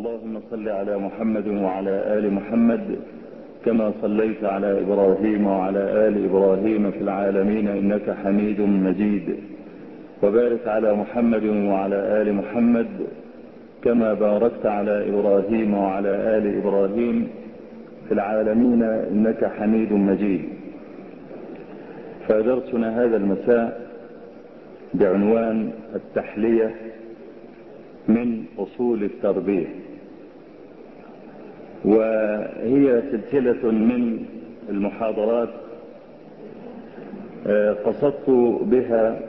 اللهم صل على محمد وعلى آل محمد كما صليت على إبراهيم وعلى آل إبراهيم في العالمين إنك حميد مجيد. وبارك على محمد وعلى آل محمد كما باركت على إبراهيم وعلى آل إبراهيم في العالمين إنك حميد مجيد. فدرسنا هذا المساء بعنوان التحلية من أصول التربية. وهي سلسلة من المحاضرات قصدت بها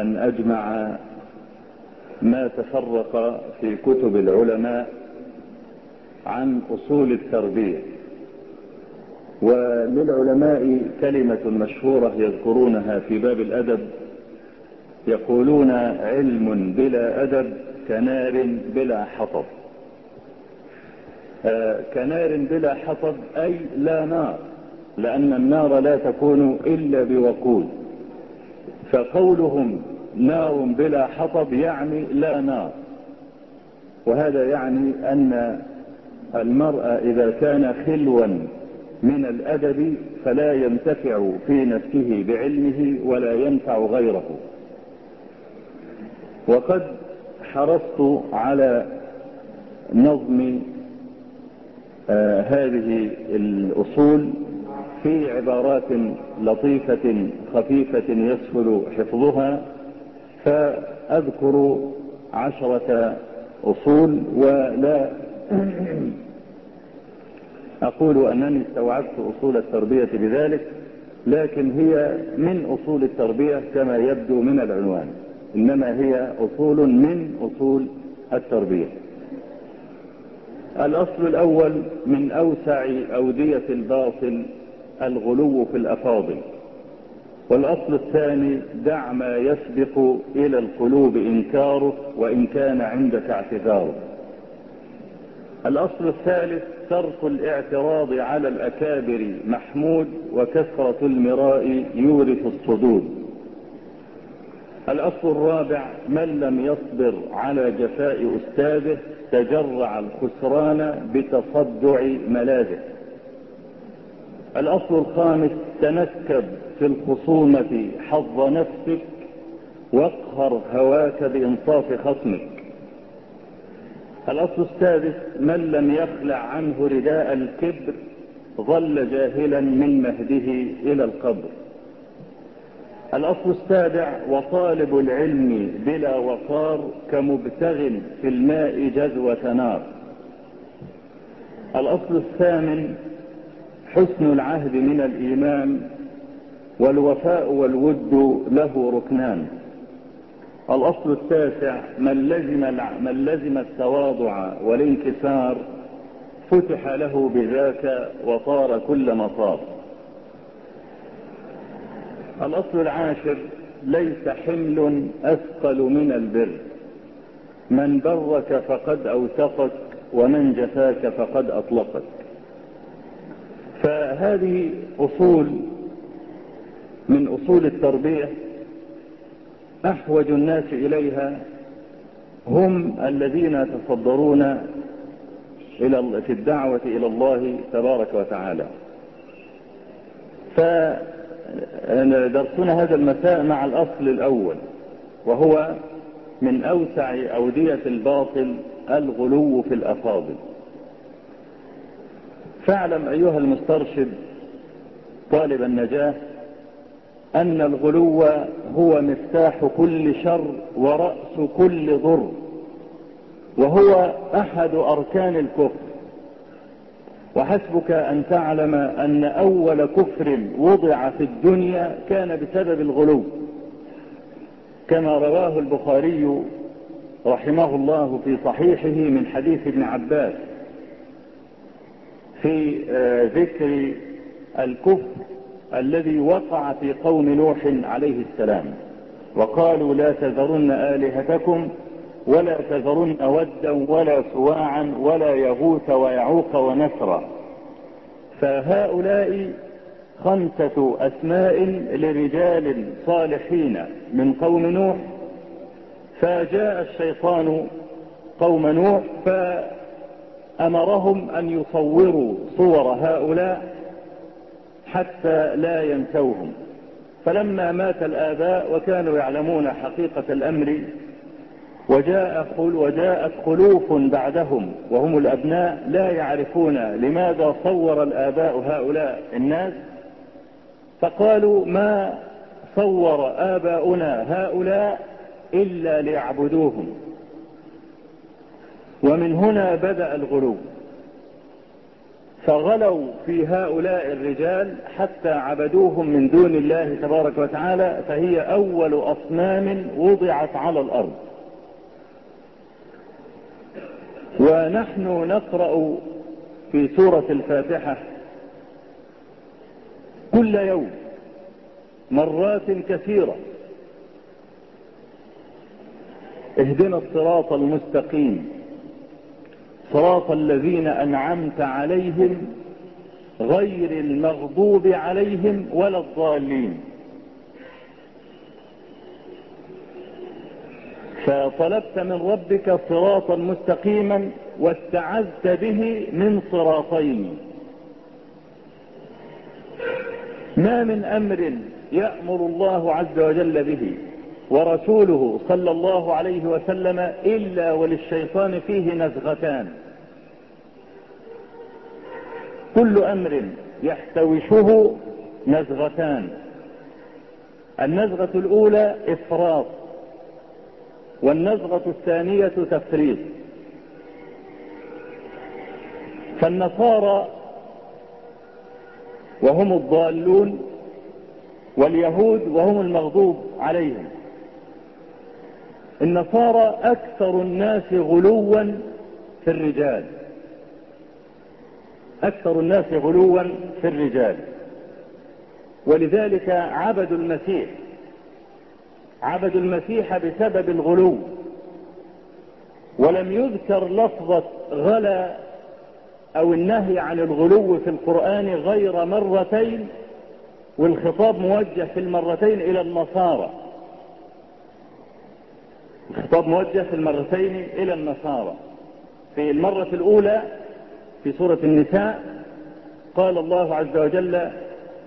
أن أجمع ما تفرق في كتب العلماء عن أصول التربية. وللعلماء كلمة مشهورة يذكرونها في باب الأدب يقولون علم بلا أدب كنار بلا حطب. آه كنار بلا حطب أي لا نار لأن النار لا تكون إلا بوقود. فقولهم نار بلا حطب يعني لا نار. وهذا يعني أن المرأة إذا كان خلوا من الأدب فلا ينتفع في نفسه بعلمه ولا ينفع غيره. وقد حرصت على نظم هذه الأصول في عبارات لطيفة خفيفة يسهل حفظها فأذكر عشرة أصول ولا أقول أنني استوعبت أصول التربية بذلك لكن هي من أصول التربية كما يبدو من العنوان إنما هي أصول من أصول التربية. الأصل الأول من أوسع أودية الباطل الغلو في الأفاضل. والأصل الثاني دع ما يسبق إلى القلوب إنكاره وإن كان عندك اعتذاره. الأصل الثالث ترك الاعتراض على الأكابر محمود وكثرة المراء يورث الصدود. الأصل الرابع من لم يصبر على جفاء أستاذه تجرع الخسران بتصدع ملاذه. الأصل الخامس تنكب في الخصومة حظ نفسك واقهر هواك بإنصاف خصمك. الأصل السادس من لم يخلع عنه رداء الكبر ظل جاهلا من مهده إلى القبر. الأصل السابع وطالب العلم بلا وقار كمبتغ في الماء جذوة نار. الأصل الثامن حسن العهد من الإيمان والوفاء والود له ركنان. الأصل التاسع من لزم, من لزم التواضع والانكسار فتح له بذاك وطار كل مطار. الأصل العاشر ليس حمل أثقل من البر. من برك فقد أوثقك ومن جفاك فقد أطلقك. فهذه أصول من أصول التربية أحوج الناس إليها هم الذين يتصدرون إلى في الدعوة إلى الله تبارك وتعالى. فدرسنا هذا المساء مع الأصل الأول وهو من أوسع أودية الباطل الغلو في الأفاضل. فاعلم أيها المسترشد طالب النجاة أن الغلو هو مفتاح كل شر ورأس كل ضر وهو أحد أركان الكفر. وحسبك أن تعلم أن أول كفر وضع في الدنيا كان بسبب الغلو. كما رواه البخاري رحمه الله في صحيحه من حديث ابن عباس في ذكر الكفر الذي وقع في قوم نوح عليه السلام. وقالوا لا تذرن آلهتكم ولا تذرن ودا ولا سواعا ولا يغوث ويعوق ونسرا. فهؤلاء خمسة أسماء لرجال صالحين من قوم نوح. فجاء الشيطان قوم نوح فأمرهم أن يصوروا صور هؤلاء حتى لا ينسوهم. فلما مات الآباء وكانوا يعلمون حقيقة الأمر وجاء وجاءت خلوف بعدهم وهم الأبناء لا يعرفون لماذا صور الآباء هؤلاء الناس. فقالوا ما صور آباؤنا هؤلاء إلا ليعبدوهم. ومن هنا بدأ الغلو. فغلوا في هؤلاء الرجال حتى عبدوهم من دون الله تبارك وتعالى فهي أول أصنام وضعت على الأرض. ونحن نقرأ في سورة الفاتحة كل يوم مرات كثيرة. اهدنا الصراط المستقيم. صراط الذين أنعمت عليهم غير المغضوب عليهم ولا الضالين. فطلبت من ربك صراطا مستقيما واستعذت به من صراطين. ما من أمر يأمر الله عز وجل به ورسوله صلى الله عليه وسلم إلا وللشيطان فيه نزغتان. كل أمر يحتوشه نزغتان. النزغة الأولى إفراط. والنزغة الثانية تفريط. فالنصارى وهم الضالون واليهود وهم المغضوب عليهم. النصارى أكثر الناس غلوا في الرجال. أكثر الناس غلوا في الرجال. ولذلك عبدوا المسيح عبدوا المسيح بسبب الغلو. ولم يذكر لفظة غلا أو النهي عن الغلو في القرآن غير مرتين والخطاب موجه في المرتين إلى النصارى. الخطاب موجه في المرتين إلى النصارى. في المرة الأولى في سورة النساء قال الله عز وجل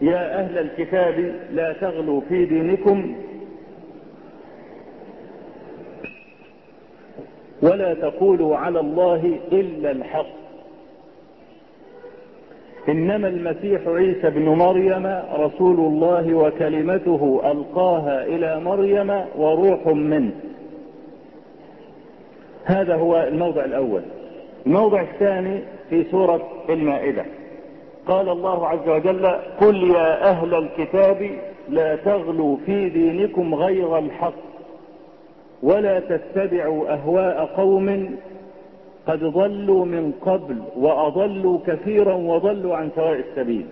يا أهل الكتاب لا تغلوا في دينكم ولا تقولوا على الله إلا الحق. إنما المسيح عيسى بن مريم رسول الله وكلمته ألقاها إلى مريم وروح منه. هذا هو الموضع الأول. الموضع الثاني في سورة المائدة. قال الله عز وجل قل يا أهل الكتاب لا تغلوا في دينكم غير الحق. ولا تتبعوا أهواء قوم قد ضلوا من قبل وأضلوا كثيرا وضلوا عن سواء السبيل.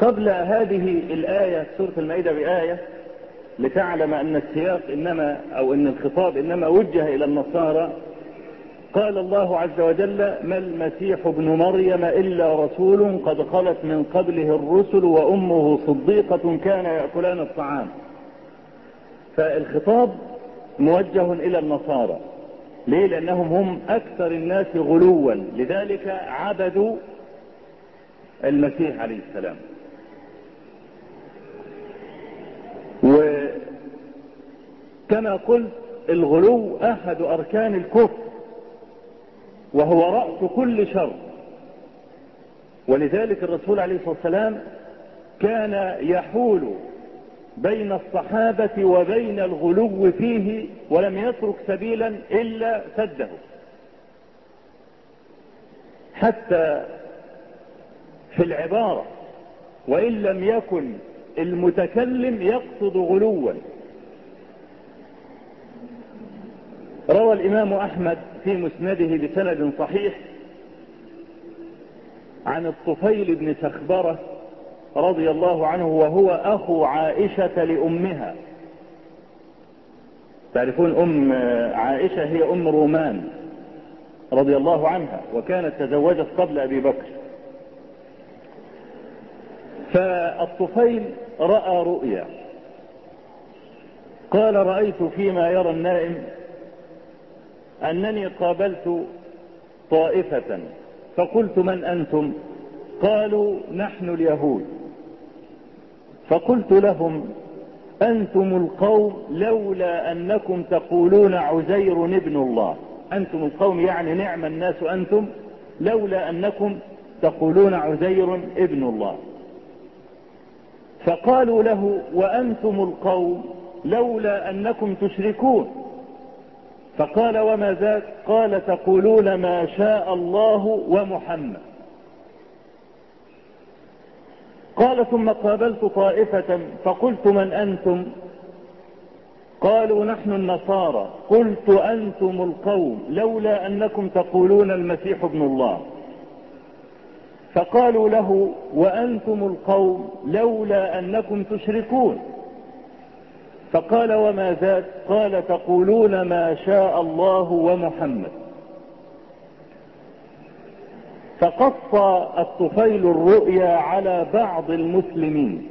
قبل هذه الآية سورة المائدة بآية لتعلم أن السياق إنما أو أن الخطاب إنما وجه إلى النصارى قال الله عز وجل ما المسيح ابن مريم إلا رسول قد خلت من قبله الرسل وأمه صديقة كان يأكلان الطعام فالخطاب موجه إلى النصارى. ليه؟ لأنهم هم أكثر الناس غلوا. لذلك عبدوا المسيح عليه السلام. وكما قلت الغلو أحد أركان الكفر وهو رأس كل شر. ولذلك الرسول عليه الصلاة والسلام كان يحول بين الصحابة وبين الغلو فيه ولم يترك سبيلا إلا سده. حتى في العبارة وإن لم يكن المتكلم يقصد غلوا. روى الإمام أحمد في مسنده بسند صحيح عن الطفيل بن سخبرة رضي الله عنه وهو أخو عائشة لأمها. تعرفون أم عائشة هي أم رومان رضي الله عنها وكانت تزوجت قبل أبي بكر. فالطفيل رأى رؤيا. قال رأيت فيما يرى النائم أنني قابلت طائفة. فقلت من أنتم؟ قالوا نحن اليهود. فقلت لهم أنتم القوم لولا أنكم تقولون عزير ابن الله. أنتم القوم يعني نعم الناس أنتم لولا أنكم تقولون عزير ابن الله. فقالوا له وأنتم القوم لولا أنكم تشركون. فقال وما ذاك؟ قال تقولون ما شاء الله ومحمد. قال ثم قابلت طائفة فقلت من أنتم؟ قالوا نحن النصارى. قلت أنتم القوم لولا أنكم تقولون المسيح ابن الله. فقالوا له وأنتم القوم لولا أنكم تشركون. فقال وما ذاك؟ قال تقولون ما شاء الله ومحمد. فقص الطفيل الرؤيا على بعض المسلمين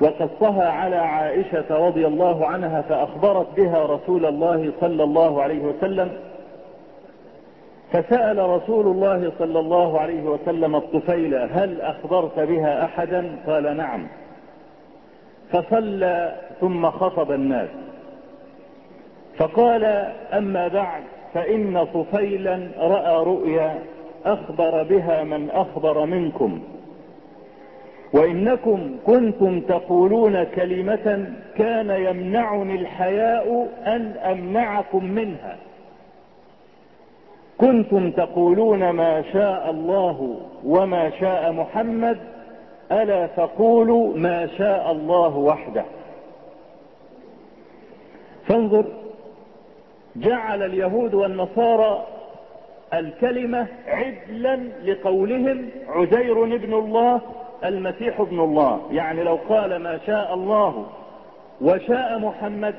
وقصها على عائشة رضي الله عنها فأخبرت بها رسول الله صلى الله عليه وسلم فسأل رسول الله صلى الله عليه وسلم الطفيل هل أخبرت بها أحدا؟ قال نعم. فصلى ثم خطب الناس. فقال أما بعد فإن طفيلا رأى رؤيا أخبر بها من أخبر منكم. وإنكم كنتم تقولون كلمة كان يمنعني الحياء أن أمنعكم منها. كنتم تقولون ما شاء الله وما شاء محمد ألا تقولوا ما شاء الله وحده. فانظر جعل اليهود والنصارى الكلمة عدلا لقولهم عزير ابن الله المسيح ابن الله. يعني لو قال ما شاء الله وشاء محمد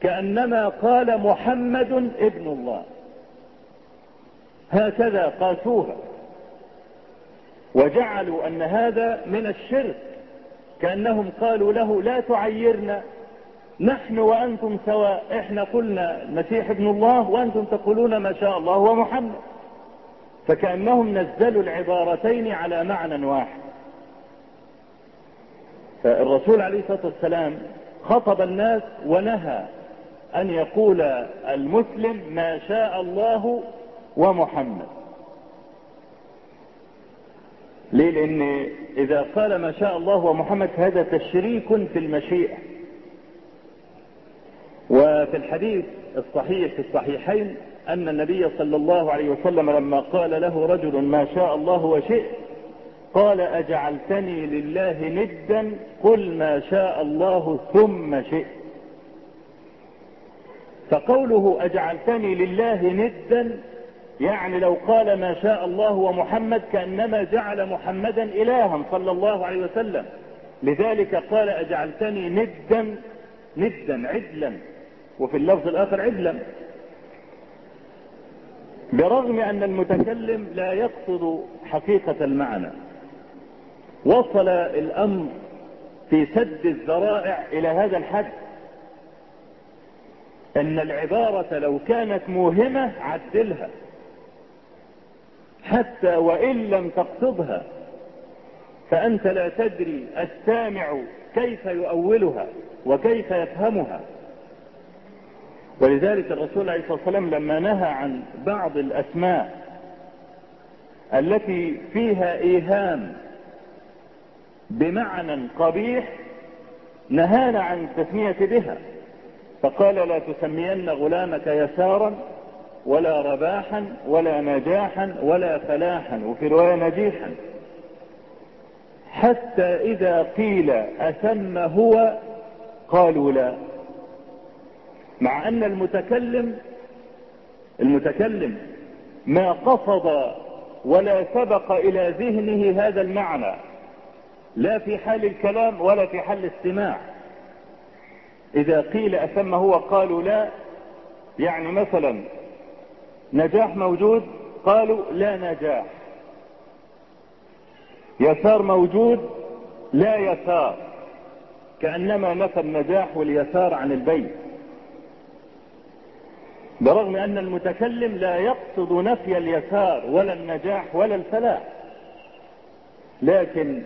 كأنما قال محمد ابن الله. هكذا قاسوها. وجعلوا أن هذا من الشرك كأنهم قالوا له لا تعيرنا. نحن وأنتم سواء إحنا قلنا المسيح ابن الله وأنتم تقولون ما شاء الله ومحمد. فكأنهم نزلوا العبارتين على معنى واحد. فالرسول عليه الصلاة والسلام خطب الناس ونهى أن يقول المسلم ما شاء الله ومحمد. ليه؟ لأن إذا قال ما شاء الله ومحمد فهذا تشريك في المشيئة. وفي الحديث الصحيح في الصحيحين أن النبي صلى الله عليه وسلم لما قال له رجل ما شاء الله وشئت قال أجعلتني لله ندا قل ما شاء الله ثم شئت. فقوله أجعلتني لله ندا يعني لو قال ما شاء الله ومحمد كأنما جعل محمدا إلها صلى الله عليه وسلم. لذلك قال أجعلتني ندا ندا عدلا. وفي اللفظ الآخر عدلا. برغم أن المتكلم لا يقصد حقيقة المعنى وصل الأمر في سد الذرائع إلى هذا الحد أن العبارة لو كانت موهمة عدلها حتى وإن لم تقصدها فأنت لا تدري السامع كيف يؤولها وكيف يفهمها. ولذلك الرسول عليه الصلاة والسلام لما نهى عن بعض الأسماء التي فيها إيهام بمعنى قبيح نهانا عن التسمية بها. فقال لا تسمين غلامك يسارا ولا رباحا ولا نجاحا ولا فلاحا وفي رواية نجيحا. حتى إذا قيل أسم هو قالوا لا. مع أن المتكلم المتكلم ما قصد ولا سبق إلى ذهنه هذا المعنى. لا في حال الكلام ولا في حال الاستماع. إذا قيل أسم هو قالوا لا يعني مثلا نجاح موجود قالوا لا نجاح. يسار موجود لا يسار. كأنما نفى النجاح واليسار عن البيت. برغم أن المتكلم لا يقصد نفي اليسار ولا النجاح ولا الفلاح. لكن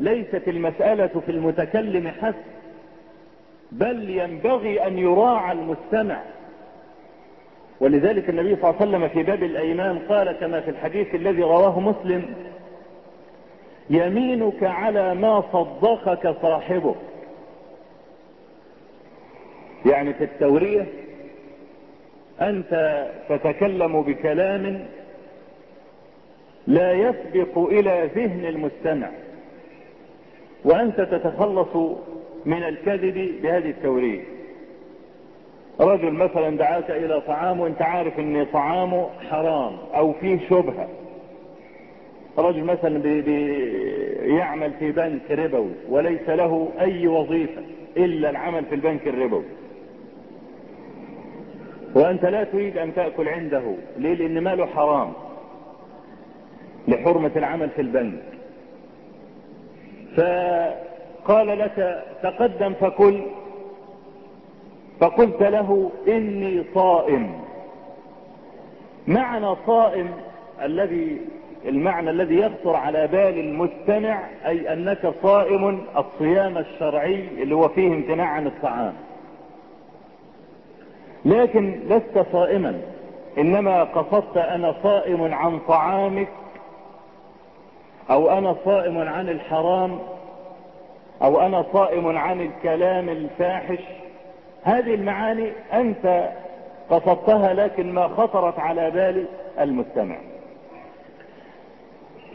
ليست المسألة في المتكلم حسب بل ينبغي أن يراعى المستمع. ولذلك النبي صلى الله عليه وسلم في باب الأيمان قال كما في الحديث الذي رواه مسلم يمينك على ما صدقك صاحبك يعني في التورية أنت تتكلم بكلام لا يسبق إلى ذهن المستمع وأنت تتخلص من الكذب بهذه التورية رجل مثلا دعاك إلى طعام وأنت عارف إن طعامه حرام أو فيه شبهة. رجل مثلا بي بي يعمل في بنك ربوي وليس له أي وظيفة إلا العمل في البنك الربوي. وأنت لا تريد أن تأكل عنده. ليه؟ لأن ماله حرام. لحرمة العمل في البنك. فقال لك تقدم فكل فقلت له إني صائم. معنى صائم الذي المعنى الذي يخطر على بال المستمع أي أنك صائم الصيام الشرعي اللي هو فيه امتناع عن الطعام. لكن لست صائما إنما قصدت أنا صائم عن طعامك أو أنا صائم عن الحرام أو أنا صائم عن الكلام الفاحش. هذه المعاني أنت قصدتها لكن ما خطرت على بال المستمع.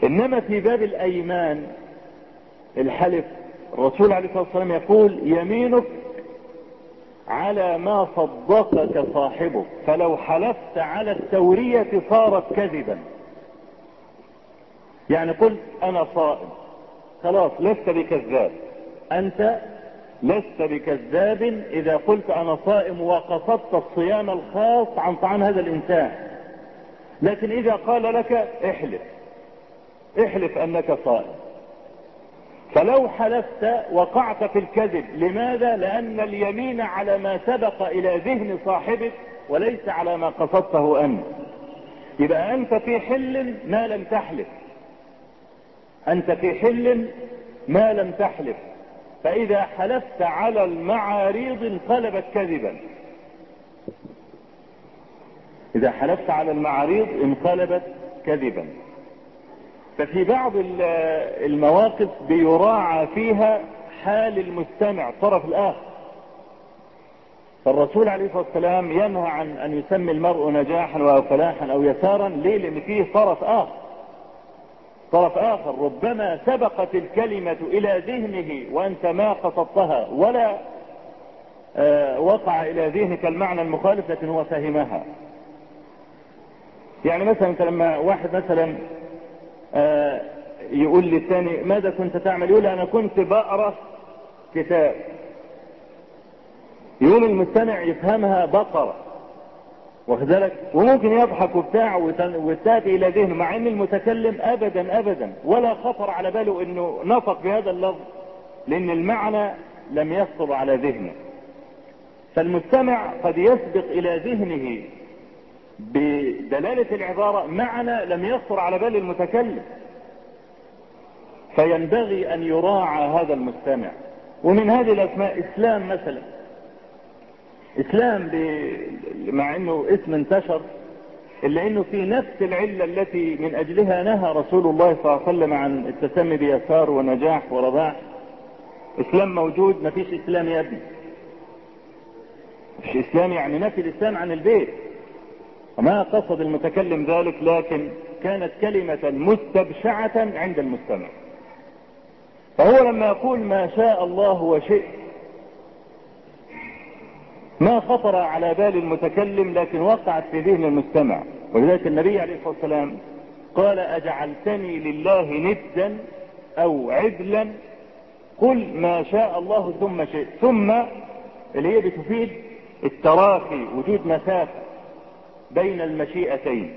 إنما في باب الأيمان الحلف الرسول عليه الصلاة والسلام يقول يمينك على ما صدقك صاحبك فلو حلفت على التورية صارت كذبا. يعني قلت أنا صائم. خلاص لست بكذاب. أنت لست بكذاب إذا قلت أنا صائم وقصدت الصيام الخاص عن طعام هذا الإنسان. لكن إذا قال لك احلف. احلف أنك صائم. فلو حلفت وقعت في الكذب لماذا؟ لأن اليمين على ما سبق إلى ذهن صاحبك وليس على ما قصدته أنت. يبقى أنت في حل ما لم تحلف. أنت في حل ما لم تحلف. فإذا حلفت على المعاريض انقلبت كذبا. إذا حلفت على المعاريض انقلبت كذبا. ففي بعض المواقف بيراعى فيها حال المستمع الطرف الآخر. فالرسول عليه الصلاة والسلام ينهى عن أن يسمي المرء نجاحا أو فلاحا أو يسارا. ليه؟ لأن فيه طرف آخر. طرف آخر ربما سبقت الكلمة إلى ذهنه وأنت ما قصدتها ولا آه وقع إلى ذهنك المعنى المخالف لكن هو فهمها. يعني مثلا أنت لما واحد مثلا آه يقول للثاني ماذا كنت تعمل؟ يقول أنا كنت بقرأ كتاب. يقول المستمع يفهمها بقرة واخد بالك؟ وممكن يضحك وبتاع وتاتي إلى ذهنه مع ان المتكلم ابدا ابدا ولا خطر على باله إنه نطق بهذا اللفظ لأن المعنى لم يخطر على ذهنه. فالمستمع قد يسبق إلى ذهنه بدلالة العبارة معنى لم يخطر على بال المتكلم. فينبغي أن يراعى هذا المستمع. ومن هذه الأسماء إسلام مثلا. إسلام ب... مع إنه اسم انتشر إلا إنه في نفس العلة التي من أجلها نهى رسول الله صلى الله عليه وسلم عن التسمي بيسار ونجاح ورباح إسلام موجود ما فيش إسلام يا ابني. مش إسلام يعني نفي الإسلام عن البيت. وما قصد المتكلم ذلك لكن كانت كلمة مستبشعة عند المستمع. فهو لما يقول ما شاء الله وشئت ما خطر على بال المتكلم لكن وقعت في ذهن المستمع. ولذلك النبي عليه الصلاة والسلام قال أجعلتني لله ندا أو عدلا؟ قل ما شاء الله ثم شئت. ثم اللي هي بتفيد التراخي وجود مسافة. بين المشيئتين.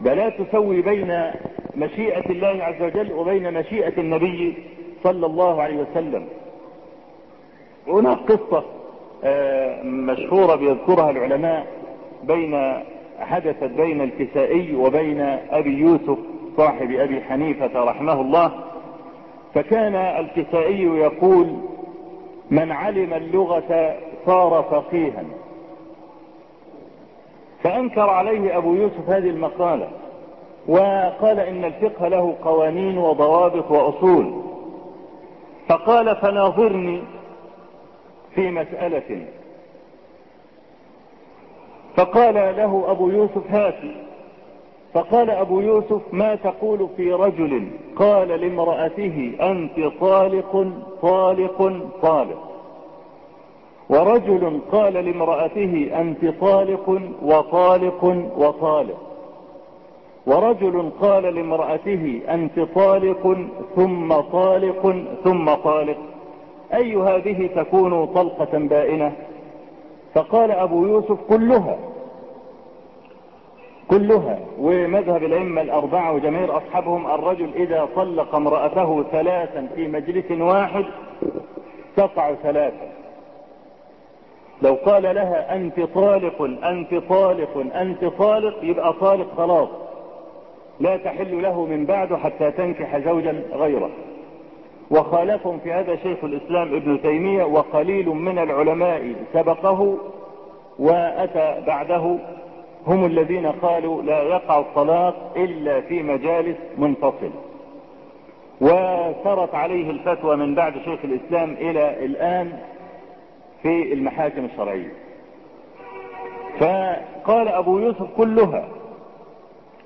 بلا تسوي بين مشيئة الله عز وجل وبين مشيئة النبي صلى الله عليه وسلم. هناك قصة مشهورة بيذكرها العلماء بين حدثت بين الكسائي وبين أبي يوسف صاحب أبي حنيفة رحمه الله. فكان الكسائي يقول من علم اللغة صار فقيها. فأنكر عليه أبو يوسف هذه المقالة وقال إن الفقه له قوانين وضوابط وأصول. فقال فناظرني في مسألة. فقال له أبو يوسف هاتي فقال أبو يوسف ما تقول في رجل؟ قال لامرأته أنت طالق طالق طالق. ورجل قال لامرأته أنت طالق وطالق وطالق. ورجل قال لامرأته أنت طالق ثم طالق ثم طالق. أي هذه تكون طلقة بائنة؟ فقال أبو يوسف كلها كلها. ومذهب الأئمة الأربعة وجماهير أصحابهم الرجل إذا طلق امرأته ثلاثا في مجلس واحد تقع ثلاثا. لو قال لها أنت طالق أنت طالق أنت طالق يبقى طالق خلاص. لا تحل له من بعده حتى تنكح زوجا غيره. وخالفهم في هذا شيخ الإسلام ابن تيمية وقليل من العلماء سبقه وأتى بعده. هم الذين قالوا لا يقع الطلاق إلا في مجالس منفصل. وسرت عليه الفتوى من بعد شيخ الإسلام إلى الآن. في المحاكم الشرعية. فقال أبو يوسف كلها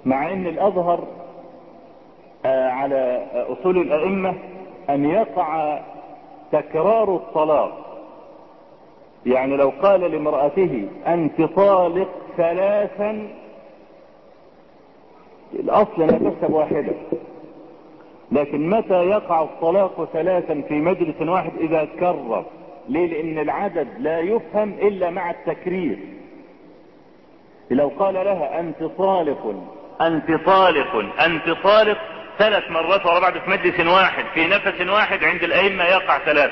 مع أن الأظهر على أصول الأئمة أن يقع تكرار الطلاق. يعني لو قال لامرأته أنت طالق ثلاثا الأصل أنها تحسب واحدة. لكن متى يقع الطلاق ثلاثا في مجلس واحد إذا تكرر؟ ليه؟ لأن العدد لا يفهم إلا مع التكرير. لو قال لها أنت طالق أنت طالق أنت طالق ثلاث مرات ورا بعض في مجلس واحد في نفس واحد عند الأئمة يقع ثلاث.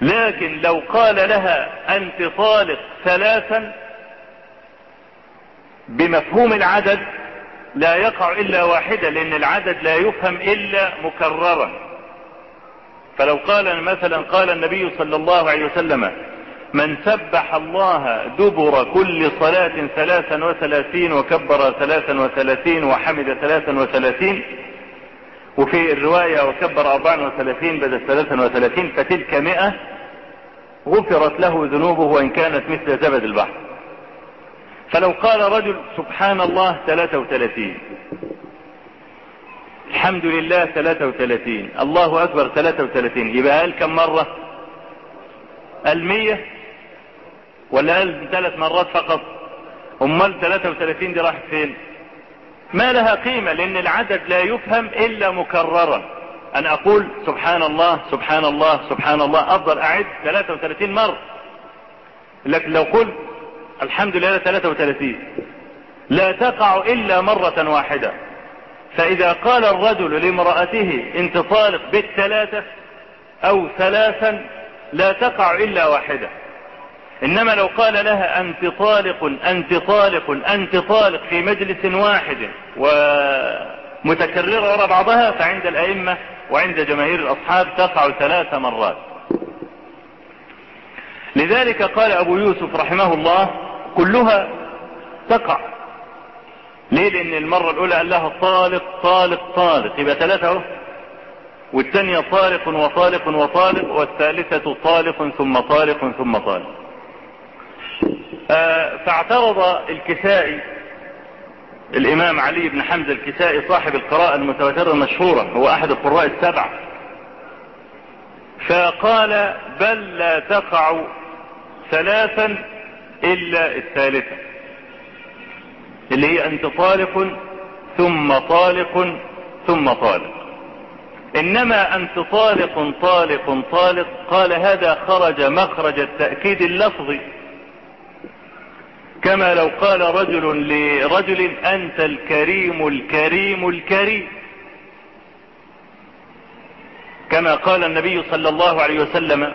لكن لو قال لها أنت طالق ثلاثا بمفهوم العدد لا يقع إلا واحدة لأن العدد لا يفهم إلا مكررا. فلو قال مثلا قال النبي صلى الله عليه وسلم من سبح الله دبر كل صلاة ثلاثا وثلاثين وكبر ثلاثا وثلاثين وحمد ثلاثا وثلاثين وفي الرواية وكبر أربعا وثلاثين بدل ثلاثا وثلاثين فتلك مئة غفرت له ذنوبه وإن كانت مثل زبد البحر. فلو قال رجل سبحان الله ثلاثة وثلاثين الحمد لله ثلاثة وثلاثين. الله أكبر ثلاثة وثلاثين. يبقى قال كم مرة؟ قال مية ولا قال ثلاث مرات فقط؟ أمال 33 دي راحت فين؟ ما لها قيمة لأن العدد لا يفهم إلا مكررا. أنا أقول سبحان الله سبحان الله سبحان الله. أفضل أعد 33 مرة. لكن لو قلت الحمد لله 33 لا تقع إلا مرة واحدة. فإذا قال الرجل لامرأته انت طالق بالثلاثة أو ثلاثا لا تقع إلا واحدة. إنما لو قال لها انت طالق انت طالق انت طالق في مجلس واحد ومتكررة وراء بعضها فعند الأئمة وعند جماهير الأصحاب تقع ثلاث مرات. لذلك قال أبو يوسف رحمه الله كلها تقع. ليه؟ لأن المرة الأولى قال لها طالق طالق طالق. يبقى ثلاثة أهو. والثانية طالق وطالق وطالق والثالثة طالق ثم طالق ثم طالق. آه فاعترض الكسائي الإمام علي بن حمزة الكسائي صاحب القراءة المتواترة المشهورة هو أحد القراء السبعة. فقال بل لا تقع ثلاثا إلا الثالثة. اللي هي أنت طالق ثم طالق ثم طالق. إنما أنت طالق طالق طالق. قال هذا خرج مخرج التأكيد اللفظي. كما لو قال رجل لرجل أنت الكريم الكريم الكريم. كما قال النبي صلى الله عليه وسلم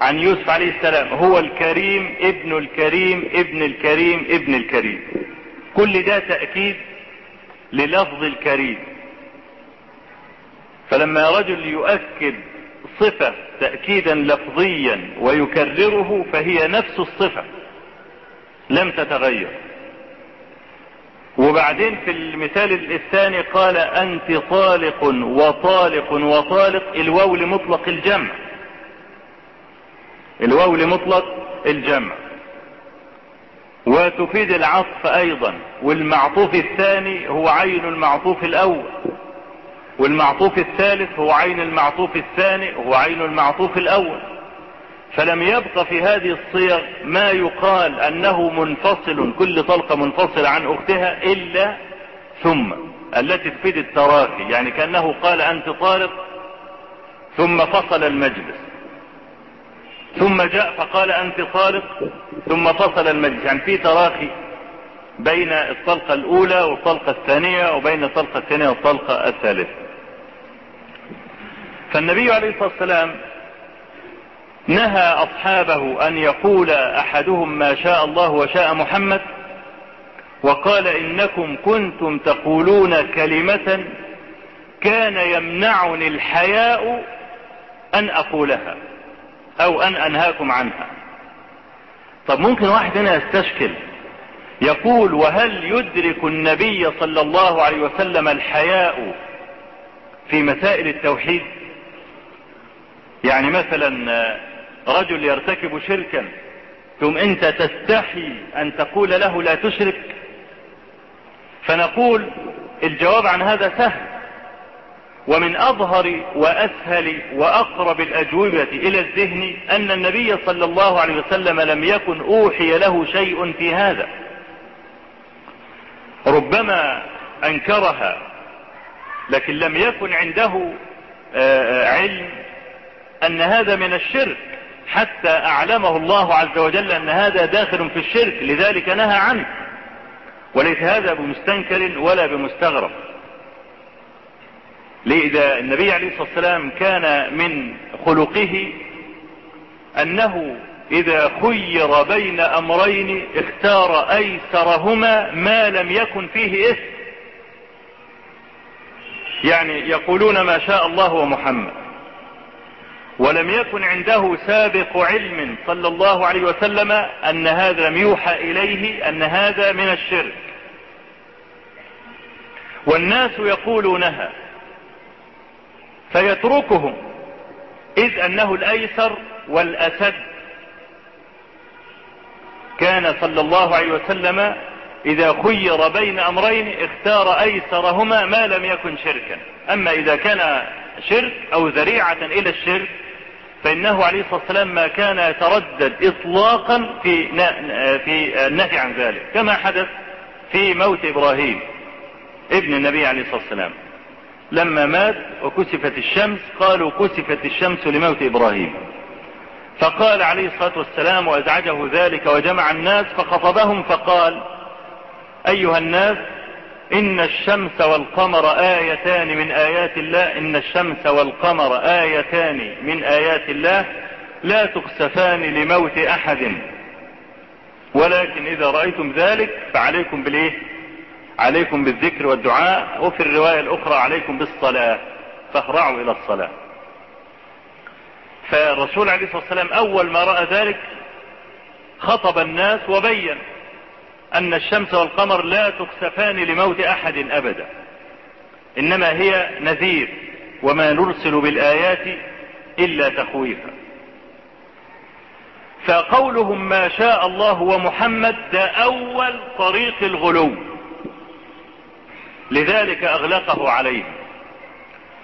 عن يوسف عليه السلام هو الكريم ابن الكريم ابن الكريم ابن الكريم. كل ده تأكيد للفظ الكريم. فلما رجل يؤكد صفة تأكيدا لفظيا ويكرره فهي نفس الصفة لم تتغير. وبعدين في المثال الثاني قال أنت طالق وطالق وطالق الواو لمطلق الجمع. الواو لمطلق الجمع. وتفيد العطف أيضا والمعطوف الثاني هو عين المعطوف الأول. والمعطوف الثالث هو عين المعطوف الثاني هو عين المعطوف الأول. فلم يبق في هذه الصيغ ما يقال أنه منفصل كل طلقة منفصلة عن أختها إلا ثم التي تفيد التراخي. يعني كأنه قال أنت طالق ثم فصل المجلس. ثم جاء فقال أنت طالق ثم فصل المجلس. يعني في تراخي بين الطلقة الأولى والطلقة الثانية وبين الطلقة الثانية والطلقة الثالثة. فالنبي عليه الصلاة والسلام نهى أصحابه أن يقول أحدهم ما شاء الله وشاء محمد وقال إنكم كنتم تقولون كلمة كان يمنعني الحياء أن أقولها. أو أن أنهاكم عنها. طب ممكن واحد هنا يستشكل يقول وهل يدرك النبي صلى الله عليه وسلم الحياء في مسائل التوحيد؟ يعني مثلا رجل يرتكب شركا ثم أنت تستحي أن تقول له لا تشرك؟ فنقول الجواب عن هذا سهل. ومن أظهر وأسهل وأقرب الأجوبة إلى الذهن أن النبي صلى الله عليه وسلم لم يكن أوحي له شيء في هذا. ربما أنكرها لكن لم يكن عنده علم أن هذا من الشرك. حتى أعلمه الله عز وجل أن هذا داخل في الشرك لذلك نهى عنه. وليس هذا بمستنكر ولا بمستغرب. لذا النبي عليه الصلاة والسلام كان من خلقه أنه إذا خير بين أمرين اختار أيسرهما ما لم يكن فيه إثم. يعني يقولون ما شاء الله ومحمد. ولم يكن عنده سابق علم صلى الله عليه وسلم أن هذا لم يوحى إليه أن هذا من الشرك. والناس يقولونها فيتركهم إذ أنه الأيسر والأسد. كان صلى الله عليه وسلم إذا خير بين أمرين اختار أيسرهما ما لم يكن شركا. أما إذا كان شرك أو ذريعة إلى الشرك فإنه عليه الصلاة والسلام ما كان يتردد اطلاقا في في النهي عن ذلك كما حدث في موت إبراهيم ابن النبي عليه الصلاة والسلام. لما مات وكسفت الشمس قالوا كسفت الشمس لموت إبراهيم. فقال عليه الصلاة والسلام وأزعجه ذلك وجمع الناس فخطبهم فقال أيها الناس إن الشمس والقمر آيتان من آيات الله إن الشمس والقمر آيتان من آيات الله لا تكسفان لموت أحد. ولكن إذا رأيتم ذلك فعليكم بالإيه؟ عليكم بالذكر والدعاء وفي الرواية الأخرى عليكم بالصلاة فاخرعوا إلى الصلاة. فالرسول عليه الصلاة والسلام أول ما رأى ذلك خطب الناس وبين أن الشمس والقمر لا تكسفان لموت أحد أبدا. إنما هي نذير وما نرسل بالآيات إلا تخويفا. فقولهم ما شاء الله ومحمد ده أول طريق الغلو. لذلك أغلقه عليه.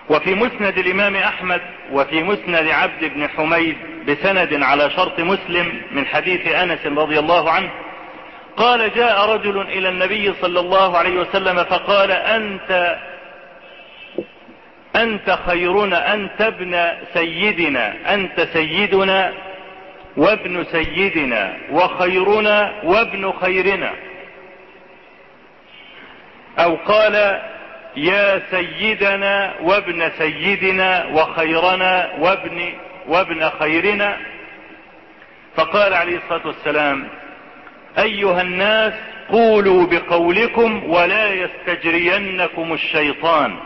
وفي مسند الإمام أحمد وفي مسند عبد بن حميد بسند على شرط مسلم من حديث أنس رضي الله عنه قال جاء رجل إلى النبي صلى الله عليه وسلم فقال أنت أنت خيرنا أنت ابن سيدنا أنت سيدنا وابن سيدنا وخيرنا وابن خيرنا. أو قال يا سيدنا وابن سيدنا وخيرنا وابن وابن خيرنا. فقال عليه الصلاة والسلام أيها الناس قولوا بقولكم ولا يستجرينكم الشيطان.